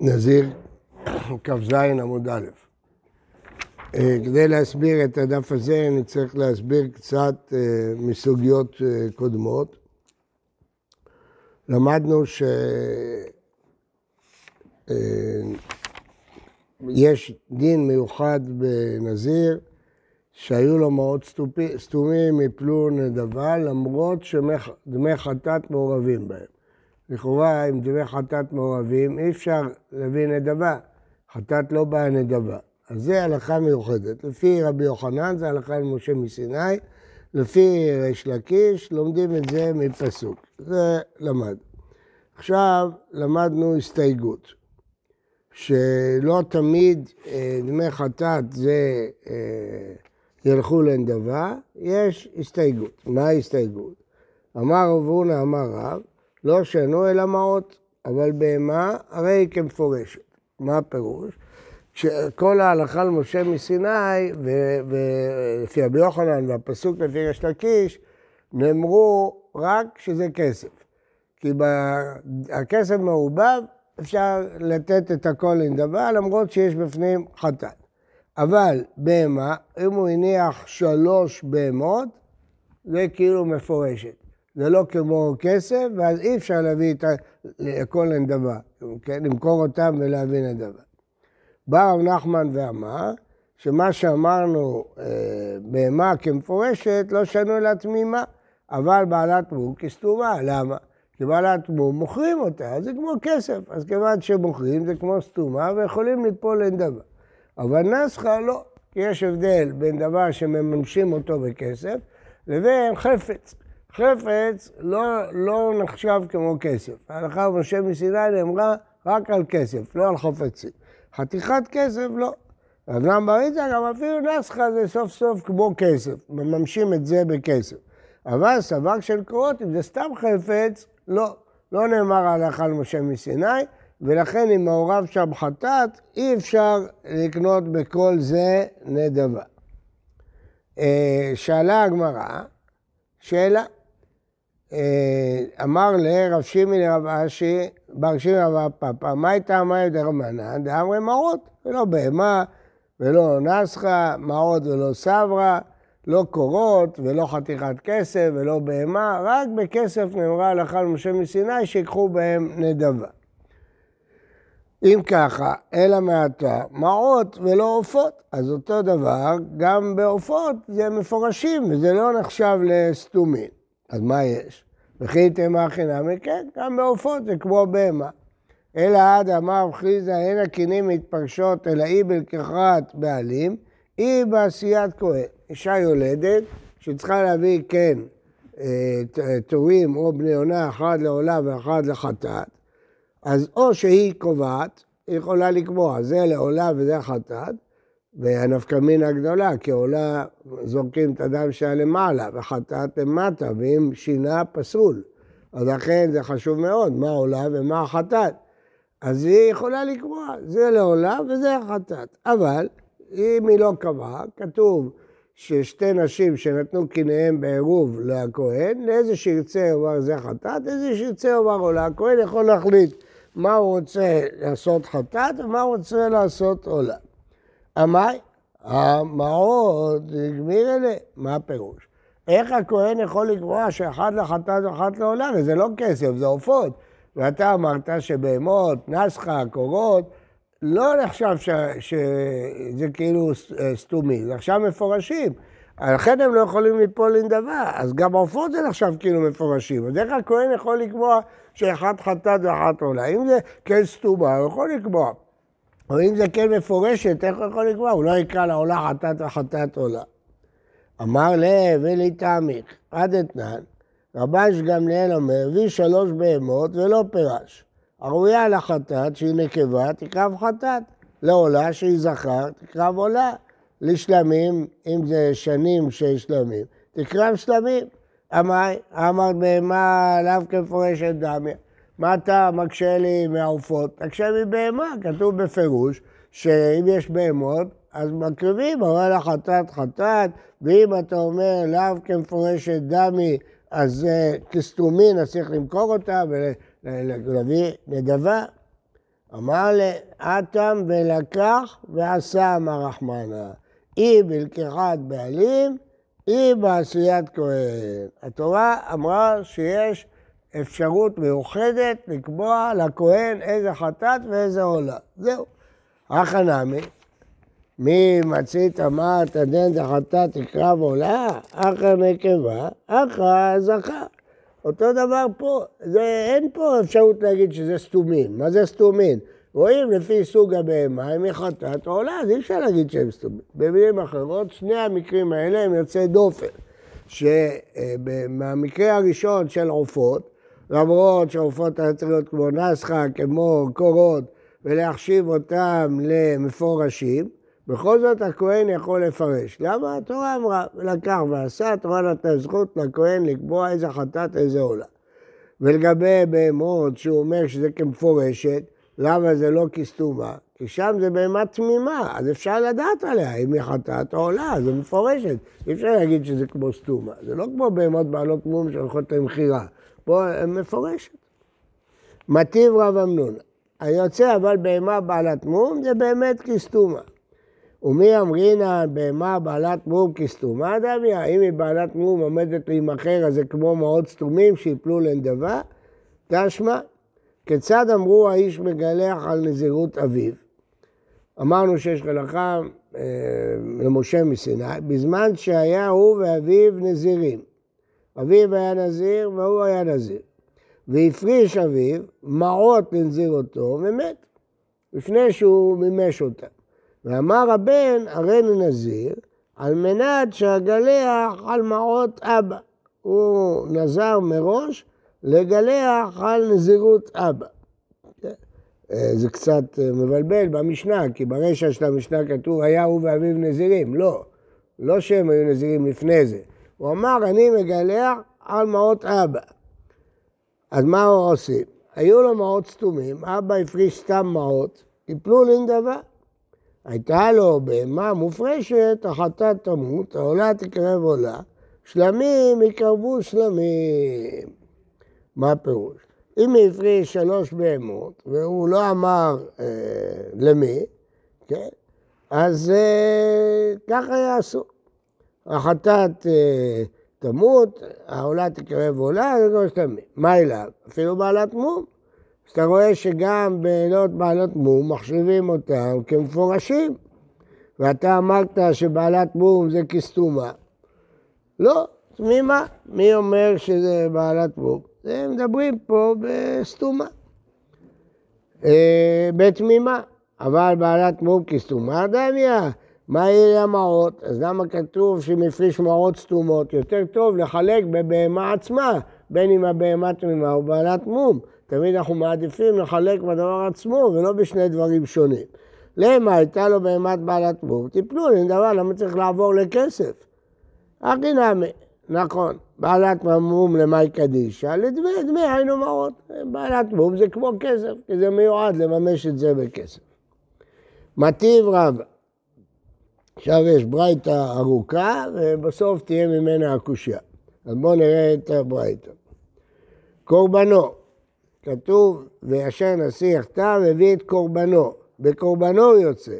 נזיר כ"ז עמוד א'. אה, כדי להסביר את הדף הזה אני צריך להסביר קצת אה, מסוגיות אה, קודמות. למדנו שיש דין מיוחד בנזיר שהיו לו מעות סתומים יפלו נדבה למרות שדמי חטאת מעורבים בהם. לכאורה, עם דברי חטאת מעורבים, אי אפשר להביא נדבה. חטאת לא באה נדבה. אז זה הלכה מיוחדת. לפי רבי יוחנן זה הלכה למשה מסיני, לפי ריש לקיש לומדים את זה מפסוק. זה למד. עכשיו למדנו הסתייגות, שלא תמיד אה, דמי חטאת זה אה, ילכו לנדבה, יש הסתייגות. מה ההסתייגות? אמר רב אמר רב, לא שנו אלא מעות, אבל בהמה הרי היא כמפורשת. מה הפירוש? שכל ההלכה למשה מסיני, ולפי רבי יוחנן והפסוק לפי ריש לקיש, נאמרו רק שזה כסף. כי הכסף מעובב, אפשר לתת את הכל לנדבה, למרות שיש בפנים חטאת. אבל בהמה, אם הוא הניח שלוש בהמות, זה כאילו מפורשת. זה לא כמו כסף, ואז אי אפשר להביא את הכל לנדבה, כן? למכור אותם ולהביא נדבה. בא רב נחמן ואמר, שמה שאמרנו אה, בהמה כמפורשת, לא שנו אלא תמימה, אבל בעלת מום כסתומה. למה? כי בעלת מום מוכרים אותה, אז זה כמו כסף. אז כיוון שמוכרים זה כמו סתומה ויכולים ליפול לנדבה. אבל נסחה לא, כי יש הבדל בין דבר שמממשים אותו בכסף לבין חפץ. חפץ לא, לא נחשב כמו כסף. ההלכה במשה מסיני נאמרה רק על כסף, לא על חפצים. חתיכת כסף לא. אברהם בריצה גם אפילו נסחה זה סוף סוף כמו כסף, מממשים את זה בכסף. אבל סבק של קורות, אם זה סתם חפץ, לא. לא נאמר ההלכה למשה מסיני, ולכן אם מעורב שם חטאת, אי אפשר לקנות בכל זה נדבה. אה, שאלה הגמרא, שאלה, אמר לרב שימי לרב אשי, בר שימי לרב פאפא, מה הייתה מים דרמנן? דאמרי מעות, ולא בהמה, ולא נסחה, מעות ולא סברה, לא קורות, ולא חתיכת כסף, ולא בהמה, רק בכסף נאמרה הלכה למשה מסיני שיקחו בהם נדבה. אם ככה, אלא מעתה, מעות ולא עופות. אז אותו דבר, גם בעופות זה מפורשים, וזה לא נחשב לסתומים. אז מה יש? וכי תימא חינמי, כן, גם בעופות זה כמו בהמה. אלא עד אמר חריזה, אין הכינים מתפרשות אלא אי בלקחת בעלים, אי בעשיית כהן. אישה יולדת שצריכה להביא כן אה, תורים או בני עונה, אחד לעולה ואחד לחטאת, אז או שהיא קובעת, היא יכולה לקבוע, זה לעולה וזה חטאת, והנפקא מינה גדולה, כי עולה זורקים את הדם שהיה למעלה, וחטאת למטה, ואם שינה פסול. אז לכן זה חשוב מאוד, מה עולה ומה החטאת. אז היא יכולה לקבוע, זה לעולה וזה החטאת. אבל אם היא לא קבעה, כתוב ששתי נשים שנתנו קיניהם בעירוב לכהן, לאיזה שירצה יאמר זה חטאת, איזה שירצה יאמר עולה. הכהן יכול להחליט מה הוא רוצה לעשות חטאת ומה הוא רוצה לעשות עולה. אמי, המעות הגמיר אלה, מה הפירוש? איך הכהן יכול לקבוע שאחד לחטאת ואחד לעולה? וזה לא כסף, זה עופות. ואתה אמרת שבהמות, נסחה, קורות, לא נחשב ש... שזה כאילו סתומי, זה עכשיו מפורשים. לכן הם לא יכולים ליפול לנדבה, אז גם עופות זה נחשב כאילו מפורשים. אז איך הכהן יכול לקבוע שאחד חטאת ואחד עולה? אם זה כן סתומה, הוא יכול לקבוע. או אם זה כן מפורשת, איך הוא יכול לקבוע? הוא לא יקרא לעולה חטאת וחטאת עולה. אמר לב אלי תעמיק, עד אתנן, רבש גמליאל אומר, הביא שלוש בהמות ולא פירש. הראויה לחטאת שהיא נקבה, תקרב חטאת. לעולה שהיא זכר, תקרב עולה. לשלמים, אם זה שנים של שלמים, תקרב שלמים. אמר, אמרת בהמה לאו כמפורשת דמיה. מה אתה מקשה לי מהעופות? תקשה מבהמה, כתוב בפירוש שאם יש בהמות, אז מקריבים, אבל החטאת חטאת, ואם אתה אומר לאו כמפורשת דמי, אז uh, כסתומין, אז צריך למכור אותה ולהביא נדבה. אמר לאטם ולקח ועשה אמר רחמנה. אי בלקיחת בעלים, אי בעשיית כהן. התורה אמרה שיש אפשרות מיוחדת לקבוע לכהן איזה חטאת ואיזה עולה. זהו. אחא נמי, מי מצית אמרת הדין דחטאת תקרב עולה, אחא נקבה, אחא זכה. אותו דבר פה, זה, אין פה אפשרות להגיד שזה סתומים. מה זה סתומים? רואים לפי סוג הבהמה, אם היא חטאת או עולה, אז אי אפשר להגיד שהם סתומים. במילים אחרות, שני המקרים האלה הם יוצאי דופן. שמהמקרה הראשון של עופות, למרות שעופות היה צריך להיות כמו נסחה, כמו קורות, ולהחשיב אותם למפורשים, בכל זאת הכהן יכול לפרש. למה? התורה אמרה, לקח ועשה, התורה נתנה זכות לכהן לקבוע איזה חטאת, איזה עולה. ולגבי בהמות, שהוא אומר שזה כמפורשת, למה זה לא כסתומה? כי שם זה בהמה תמימה, אז אפשר לדעת עליה אם היא חטאת או עולה, זה מפורשת. אי אפשר להגיד שזה כמו סתומה. זה לא כמו בהמות בעלות מום שהולכות למכירה. פה מפורשת. מטיב רב אמנון. היוצא אבל בהמה בעלת מום זה באמת כסתומה. ומי אמרינן בהמה בעלת מום כסתומה דמיה? אם היא בעלת מום עומדת להימכר, אז זה כמו מאוד סתומים שיפלו לנדבה? תשמע, כיצד אמרו האיש מגלח על נזירות אביו? אמרנו שיש הלכה אה, למשה מסיני, בזמן שהיה הוא ואביו נזירים. אביו היה נזיר והוא היה נזיר. והפריש אביו מעות לנזירותו ומת, לפני שהוא מימש אותה. ואמר הבן, הריני נזיר, על מנת שאגלח על מעות אבא. הוא נזר מראש לגלח על נזירות אבא. אה, זה קצת אה, מבלבל במשנה, כי ברשע של המשנה כתוב, היה הוא ואביו נזירים. לא, לא שהם היו נזירים לפני זה. הוא אמר, אני מגלח על מעות אבא. אז מה הוא עושה? היו לו מעות סתומים, אבא הפריש סתם מעות, יפלו לנדבה. הייתה לו בהמה מופרשת, החטאת תמות, העולה תקרב עולה, שלמים יקרבו שלמים. מה הפירוש? אם היא הפריש שלוש בהמות, והוא לא אמר אה, למי, כן? אז אה, ככה יעשו. החטאת אה, תמות, העולה תקרב עולה, זה לא שתמיד. מה אליו? אפילו בעלת מום. אז אתה רואה שגם בעילות בעלות מום מחשיבים אותם כמפורשים. ואתה אמרת שבעלת מום זה כסתומה. לא, תמימה. מי אומר שזה בעלת מום? הם מדברים פה בסתומה. אה, בתמימה. אבל בעלת מום כסתומה דמיה. מה יהיה המעות? אז למה כתוב שאם הפריש מעות סתומות, יותר טוב לחלק בבהמה עצמה, בין אם הבהמה תמימה או בעלת מום. תמיד אנחנו מעדיפים לחלק בדבר עצמו ולא בשני דברים שונים. למה הייתה לו בהמת בעלת מום? טיפלו לי דבר, למה צריך לעבור לכסף? הכי נמי, נכון, בעלת מום למאי קדישא, לדמי, דמי היינו מעות. בעלת מום זה כמו כסף, כי זה מיועד לממש את זה בכסף. מטיב רבה. עכשיו יש ברייתא ארוכה, ובסוף תהיה ממנה הקושייה. אז בואו נראה את הברייתא. קורבנו, כתוב, ואשר נשיא יחטא והביא את קורבנו. בקורבנו הוא יוצא,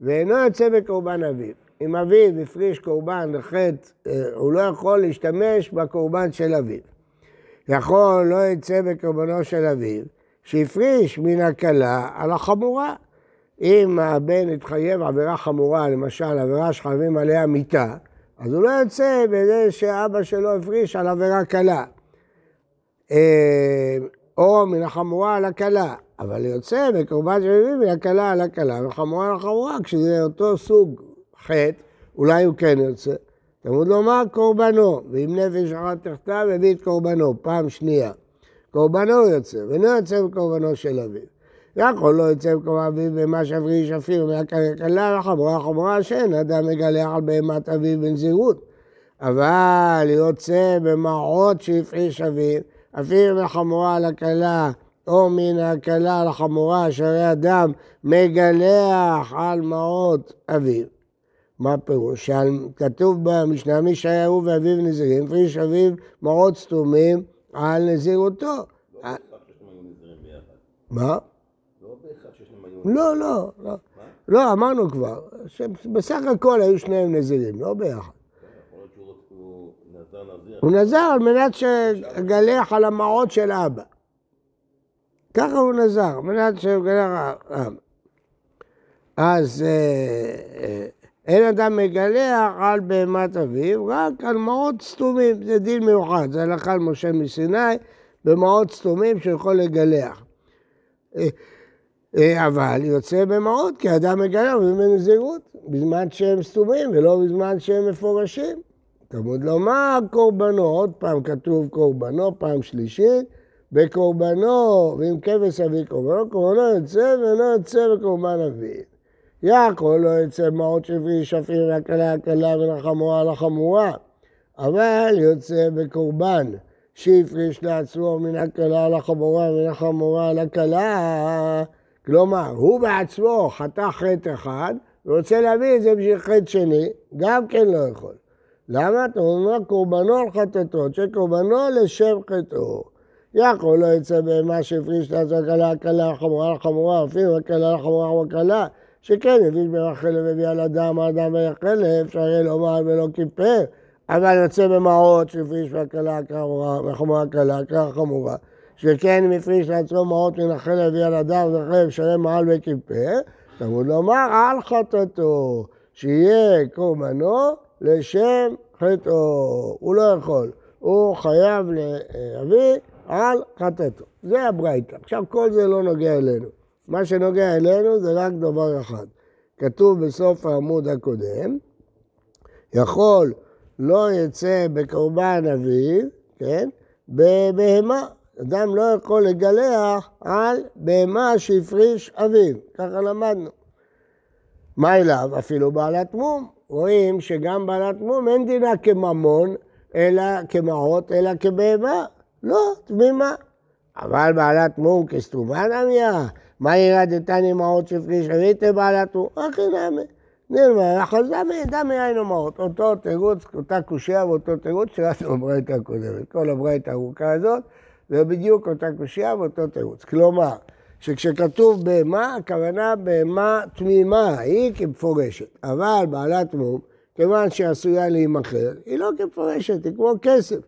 ואינו יוצא בקורבן אביו. אם אביו הפריש קורבן לחטא, אה, הוא לא יכול להשתמש בקורבן של אביו. יכול לא יצא בקורבנו של אביו, שהפריש מן הכלה על החמורה. אם הבן התחייב עבירה חמורה, למשל עבירה שחייבים עליה מיתה, אז הוא לא יוצא בזה שאבא שלו הפריש על עבירה קלה. אה, או מן החמורה על הקלה, אבל יוצא בקורבן שמביא מן הקלה על הקלה, וחמורה על החמורה, כשזה אותו סוג חטא, אולי הוא כן יוצא. תמוד לומר קורבנו, ואם נפש אחת תחתיו, הביא את קורבנו, פעם שנייה. קורבנו יוצא, ואינו יוצא בקורבנו של אביו. יכול לא יצא בקורבן אביו במה שאפריש אפילו מהקלה לחמורה חמורה שאין אדם מגלח על בהמת אביו בנזירות. אבל יוצא במעות שהפריש אביו, אפילו מחמורה לכלה או מן הכלה לחמורה, שהרי אדם מגלח על מעות אביו. מה הפירוש? כתוב במשנה מי שהיה הוא ואביו נזירים, הפריש אביו מעות סתומים על נזירותו. מה? לא לא, לא, לא. אמרנו כבר, שבסך הכל היו שניהם נזירים, לא ביחד. הוא נזר על מנת שגלח על המעות של אבא. ככה הוא נזר, על מנת שגלח על אבא. אז אה, אה, אין אדם מגלח על בהמת אביו, רק על מעות סתומים, זה דין מיוחד, זה הלכה למשה מסיני, במעות סתומים שיכול לגלח. אה, אבל יוצא במעות, כי אדם מגלח במנזירות, בזמן שהם סתומים ולא בזמן שהם מפורשים. תמוד לומר קורבנו, עוד פעם כתוב קורבנו, פעם שלישית, בקורבנו, ואם כבש אבי קורבנו, קורבנו יוצא ואינו יוצא בקורבן אבי. יעקב לא יוצא מעות שפי שפיר לקלה הקלה מן החמורה לחמורה, אבל יוצא בקורבן שהפריש לעצמו מן הקלה לחמורה ומן החמורה לקלה. כלומר, הוא בעצמו חתך חטא אחד, ורוצה להביא את זה בשביל חטא שני, גם כן לא יכול. למה? אתה אומר קורבנו על חטאתו, שקורבנו לשם חטאו. יעקב לא יצא בהמה שהפריש לעצמו הקלה הקלה, חמורה לחמורה, אפילו הקלה לחמורה הקלה. שכן הביש ברחלב הביא על אדם, האדם ויחלב, שהרי לא מעל ולא כיפר, אבל יוצא במעות שהפריש והקלה כחמורה, וחמורה קלה כחמורה, שכן אם הפריש לעצמו מעות מן החלב הביא על אדם וחלב שהרי מעל וכיפר, תמוד לומר על חטאתו, שיהיה קורבנו לשם חטאו. הוא לא יכול, הוא חייב להביא על חטאתו. זה הברייתא. עכשיו כל זה לא נוגע אלינו. מה שנוגע אלינו זה רק דבר אחד. כתוב בסוף העמוד הקודם, יכול לא יצא בקורבן אביו, כן? בבהמה. אדם לא יכול לגלח על בהמה שהפריש אביו, ככה למדנו. מה אליו? אפילו בעלת מום. רואים שגם בעלת מום אין דינה כממון, אלא כמעות, אלא כבהמה. לא, תמימה. אבל בעלת מום כסתומה נמיה, מה ירדתני מעות שפריש אביתה בעלתו? אחי נמי. נרמה, אחוז דמי, דמי היינו מעות. אותו תירוץ, אותה קושייה ואותו תירוץ שלנו בברייתא הקודמת. כל הברייתא הארוכה הזאת, זה בדיוק אותה קושייה ואותו תירוץ. כלומר, שכשכתוב בהמה, הכוונה בהמה תמימה, היא כמפורשת. אבל בעלת מום, כיוון שעשויה להימכר, היא לא כמפורשת, היא כמו כסף.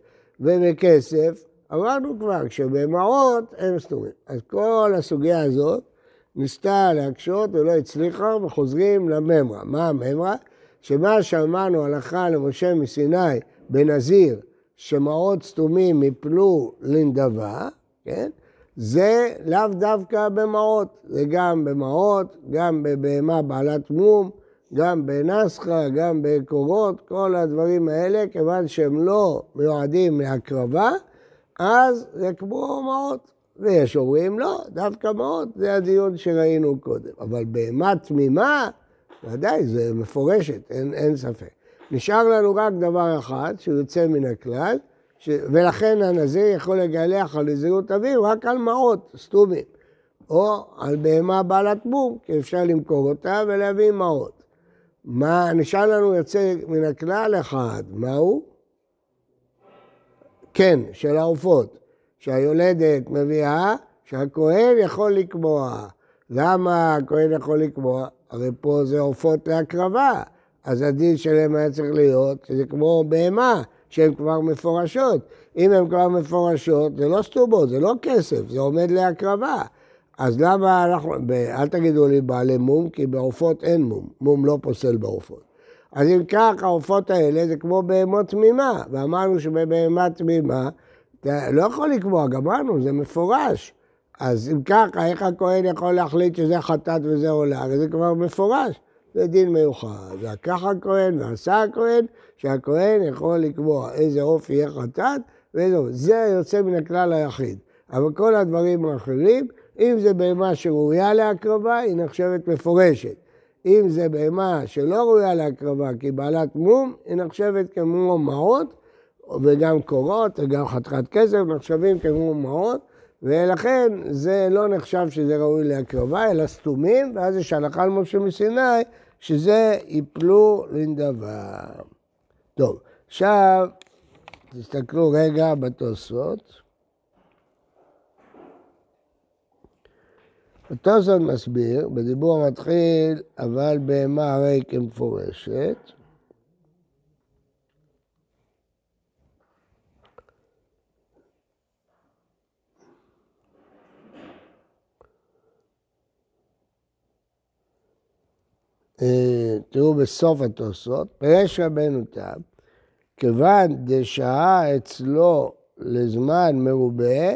ובכסף, אמרנו כבר, כשבמעות הם סתומים. אז כל הסוגיה הזאת ניסתה להקשות ולא הצליחה, וחוזרים לממרה. מה הממרה? שמה שאמרנו הלכה למשה מסיני בנזיר, שמעות סתומים יפלו לנדבה, כן? זה לאו דווקא במעות, זה גם במעות, גם בבהמה בעלת מום, גם בנסחה, גם בקורות, כל הדברים האלה, כיוון שהם לא מיועדים להקרבה, אז זה כמו מעות. ויש אומרים לא, דווקא מעות, זה הדיון שראינו קודם. אבל בהמה תמימה, ודאי, זה מפורשת, אין, אין ספק. נשאר לנו רק דבר אחד, שהוא יוצא מן הכלל, ש... ולכן הנזיר יכול לגלח על נזירות אביו רק על מעות, סתומים. או על בהמה בעלת מום, כי אפשר למכור אותה ולהביא מעות. מה, נשאר לנו יוצא מן הכלל אחד, מהו? כן, של העופות, שהיולדת מביאה, שהכהן יכול לקבוע. למה הכהן יכול לקבוע? הרי פה זה עופות להקרבה, אז הדין שלהם היה צריך להיות שזה כמו בהמה, שהן כבר מפורשות. אם הן כבר מפורשות, זה לא סטובות, זה לא כסף, זה עומד להקרבה. אז למה אנחנו, אל תגידו לי בעלי מום, כי בעופות אין מום, מום לא פוסל בעופות. אז אם כך, העופות האלה זה כמו בהמות תמימה, ואמרנו שבבהמה תמימה, אתה לא יכול לקבוע, גמרנו, זה מפורש. אז אם ככה, איך הכהן יכול להחליט שזה חטאת וזה עולה? זה כבר מפורש. זה דין מיוחד. לקח הכהן ועשה הכהן, שהכהן יכול לקבוע איזה עוף יהיה חטאת, ואיזה עוף. זה יוצא מן הכלל היחיד. אבל כל הדברים האחרים, אם זה בהמה שראויה להקרבה, היא נחשבת מפורשת. אם זה בהמה שלא ראויה להקרבה כי בעלת מום, היא נחשבת כמו מעות, וגם קורות, וגם חתיכת כסף, נחשבים כמו מעות, ולכן זה לא נחשב שזה ראוי להקרבה, אלא סתומים, ואז יש הלכה למשה מסיני, שזה יפלו לנדבה. טוב, עכשיו תסתכלו רגע בתוספות. התוספות מסביר, בדיבור המתחיל, אבל בהמה הרי כמפורשת. תראו בסוף התוספות, פירש רבנו תם, כיוון דשהה אצלו לזמן מרובה,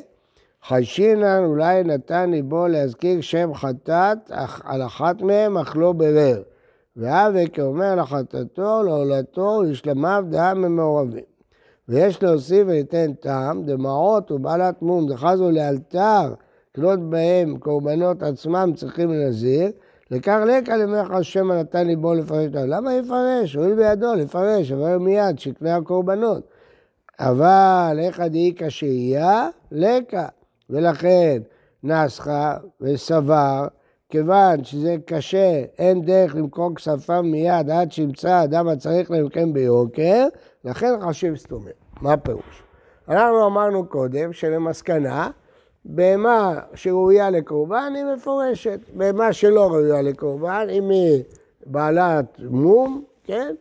חיישינן אולי נתן ליבו להזכיר שם חטאת על אחת מהם, אך לא ברר. והווה כאומר לחטאתו, לעולתו, לשלמיו דעה ממעורבים. ויש להוסיף וליתן טעם, דמעות ובעלת מום דחזו לאלתר, קנות בהם קורבנות עצמם צריכים לנזיר, לקח לקה למלך השם הנתן ליבו לפרש אותו. למה יפרש? הואיל בידו לפרש, אבל מיד שיקנה הקורבנות. אבל איך הדאיקה שהייה? לקה. ולכן נסחה וסבר, כיוון שזה קשה, אין דרך למכור כספיו מיד עד שימצא אדם הצריך למכם ביוקר, לכן חשיב סתומים. מה הפירוש? אנחנו אמרנו קודם שלמסקנה, בהמה שראויה לקורבן היא מפורשת, בהמה שלא ראויה לקורבן, אם היא בעלת מום, כן?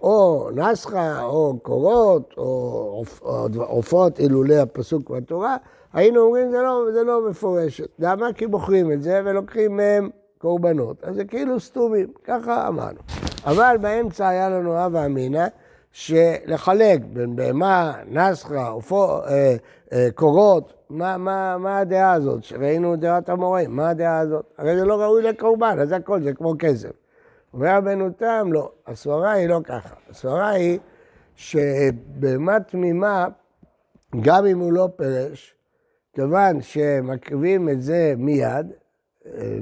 או נסחה, או קורות, או עופות אילולי הפסוק בתורה, היינו אומרים זה לא, זה לא מפורשת. למה? כי בוחרים את זה ולוקחים מהם קורבנות. אז זה כאילו סתומים, ככה אמרנו. אבל באמצע היה לנו הווה אמינא, שלחלק בין בהמה, נסחה, אה, אה, קורות, מה, מה, מה הדעה הזאת? שראינו את דעת המוראים, מה הדעה הזאת? הרי זה לא ראוי לקורבן, אז הכל זה כמו כסף. אומר רבנו תם, לא, הסברה היא לא ככה. הסברה היא שבהמה תמימה, גם אם הוא לא פירש, כיוון שמקריבים את זה מיד,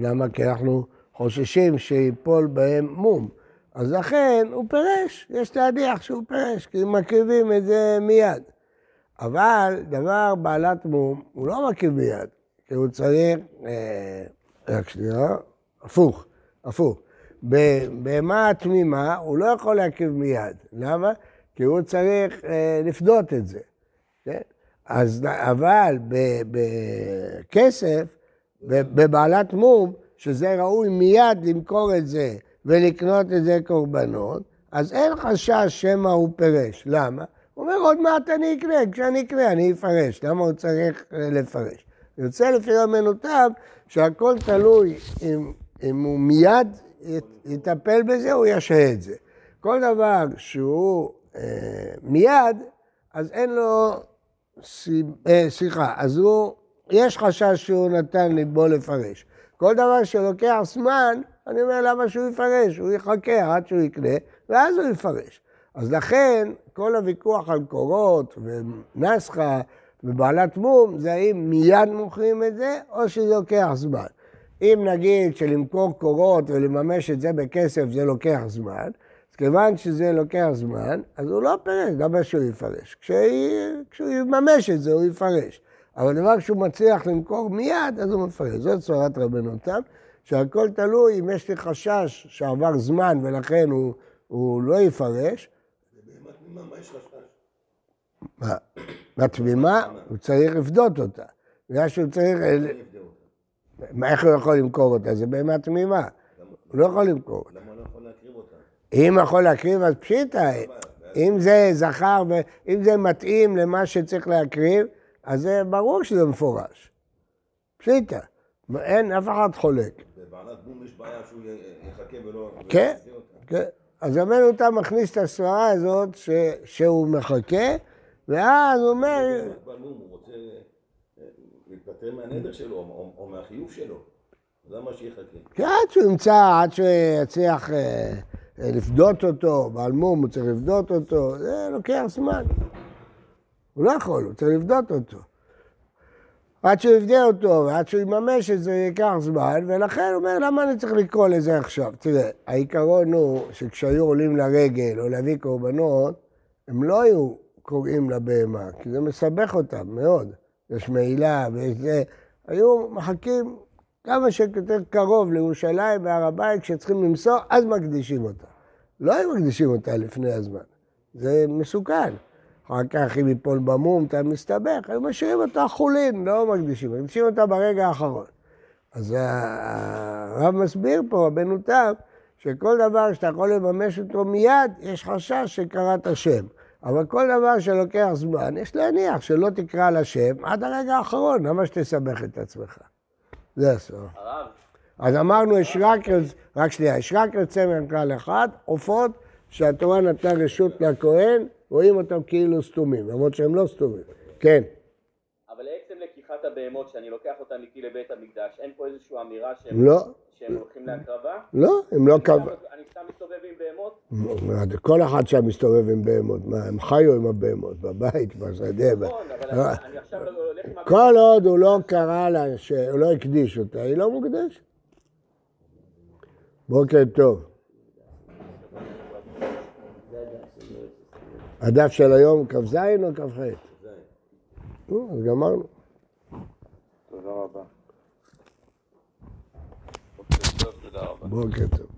למה? כי אנחנו חוששים שיפול בהם מום. אז לכן הוא פירש, יש להניח שהוא פירש, כי מקריבים את זה מיד. אבל דבר בעלת מום, הוא לא מקריב מיד, כי הוא צריך, אה, רק שנייה, הפוך, הפוך. בהמה תמימה הוא לא יכול להקריב מיד. למה? כי הוא צריך אה, לפדות את זה. כן? אז, אבל בכסף, בבעלת מום, שזה ראוי מיד למכור את זה ולקנות את זה קורבנות, אז אין חשש שמא הוא פירש. למה? הוא אומר, עוד מעט אני אקנה, כשאני אקנה אני אפרש. למה הוא צריך אה, לפרש? יוצא לפי רבנותיו שהכל תלוי אם, אם הוא מיד יטפל בזה, הוא ישהה את זה. כל דבר שהוא אה, מיד, אז אין לו אה, סליחה, אז הוא, יש חשש שהוא נתן ליבו לפרש. כל דבר שלוקח זמן, אני אומר למה שהוא יפרש, הוא יחכה עד שהוא יקנה, ואז הוא יפרש. אז לכן, כל הוויכוח על קורות ונסחה ובעלת מום, זה האם מיד מוכרים את זה, או שזה לוקח זמן. אם נגיד שלמכור קורות ולממש את זה בכסף זה לוקח זמן, כיוון שזה לוקח זמן, אז הוא לא פירש, למה שהוא יפרש? כשהוא יממש את זה, הוא יפרש. אבל דבר שהוא מצליח למכור מיד, אז הוא מפרש. זאת צורת רבנותם, שהכל תלוי אם יש לי חשש שעבר זמן ולכן הוא, הוא לא יפרש. מה יש חשש? בתמימה, הוא צריך לפדות אותה. בגלל שהוא צריך... איך הוא יכול למכור אותה? זה בהמה תמימה. הוא לא יכול למכור אותה. אם יכול להקריב, אז פשיטא. אם זה זכר, אם זה מתאים למה שצריך להקריב, אז זה ברור שזה מפורש. פשיטא. אין, אף אחד חולק. בבעלת בום יש בעיה שהוא יחכה ולא... כן, כן. אז רבנו אותה מכניס את הסברה הזאת ש, שהוא מחכה, ואז הוא אומר... הוא רוצה אה, להתפטר מהנדר שלו או מהחיוב שלו. למה שיחכה? כן, עד שהוא ימצא, עד שהוא יצליח... אה, לפדות אותו, בעל מום הוא צריך לפדות אותו, זה לוקח זמן. הוא לא יכול, הוא צריך לפדות אותו. עד שהוא יפדה אותו ועד שהוא יממש את זה ייקח זמן, ולכן הוא אומר, למה אני צריך לקרוא לזה עכשיו? תראה, העיקרון הוא שכשהיו עולים לרגל או להביא קורבנות, הם לא היו קוראים לבהמה, כי זה מסבך אותם מאוד. יש מעילה ויש זה, היו מחכים כמה שיותר קרוב לירושלים והר הבית, כשצריכים למסור, אז מקדישים אותה. לא היו מקדישים אותה לפני הזמן. זה מסוכן. אחר כך אם יפול במום, אתה מסתבך, היו משאירים אותה חולין, לא מקדישים, מקדישים אותה ברגע האחרון. אז הרב מסביר פה, רבנו תם, שכל דבר שאתה יכול לממש אותו מיד, יש חשש שקראת שם. אבל כל דבר שלוקח זמן, יש להניח שלא תקרא לשם עד הרגע האחרון, למה שתסבך את עצמך? זה הסוף. הרב, אז אמרנו, יש רק, רק שנייה, יש רק לצמר כלל אחד, עופות שהתורה נתנה רשות לכהן, רואים אותם כאילו סתומים, למרות שהם לא סתומים. כן. אבל לעצם לקיחת הבהמות, שאני לוקח אותן איתי לבית המקדש, אין פה איזושהי אמירה שהם, לא, שהם הולכים להקרבה? לא, הם לא. סתם- אני סתם מסתובב עם בהמות? כל אחד שם מסתובב עם בהמות, מה, הם חיו עם הבהמות, בבית, בשדה. נכון, אבל אה, אני- אני עכשיו הולך עם... כל עוד הוא לא קרא לה, שהוא לא הקדיש אותה, היא לא מוקדשת. בוקר טוב. הדף של היום כ"ז או כ"ח? נו, אז גמרנו. תודה רבה. בוקר טוב.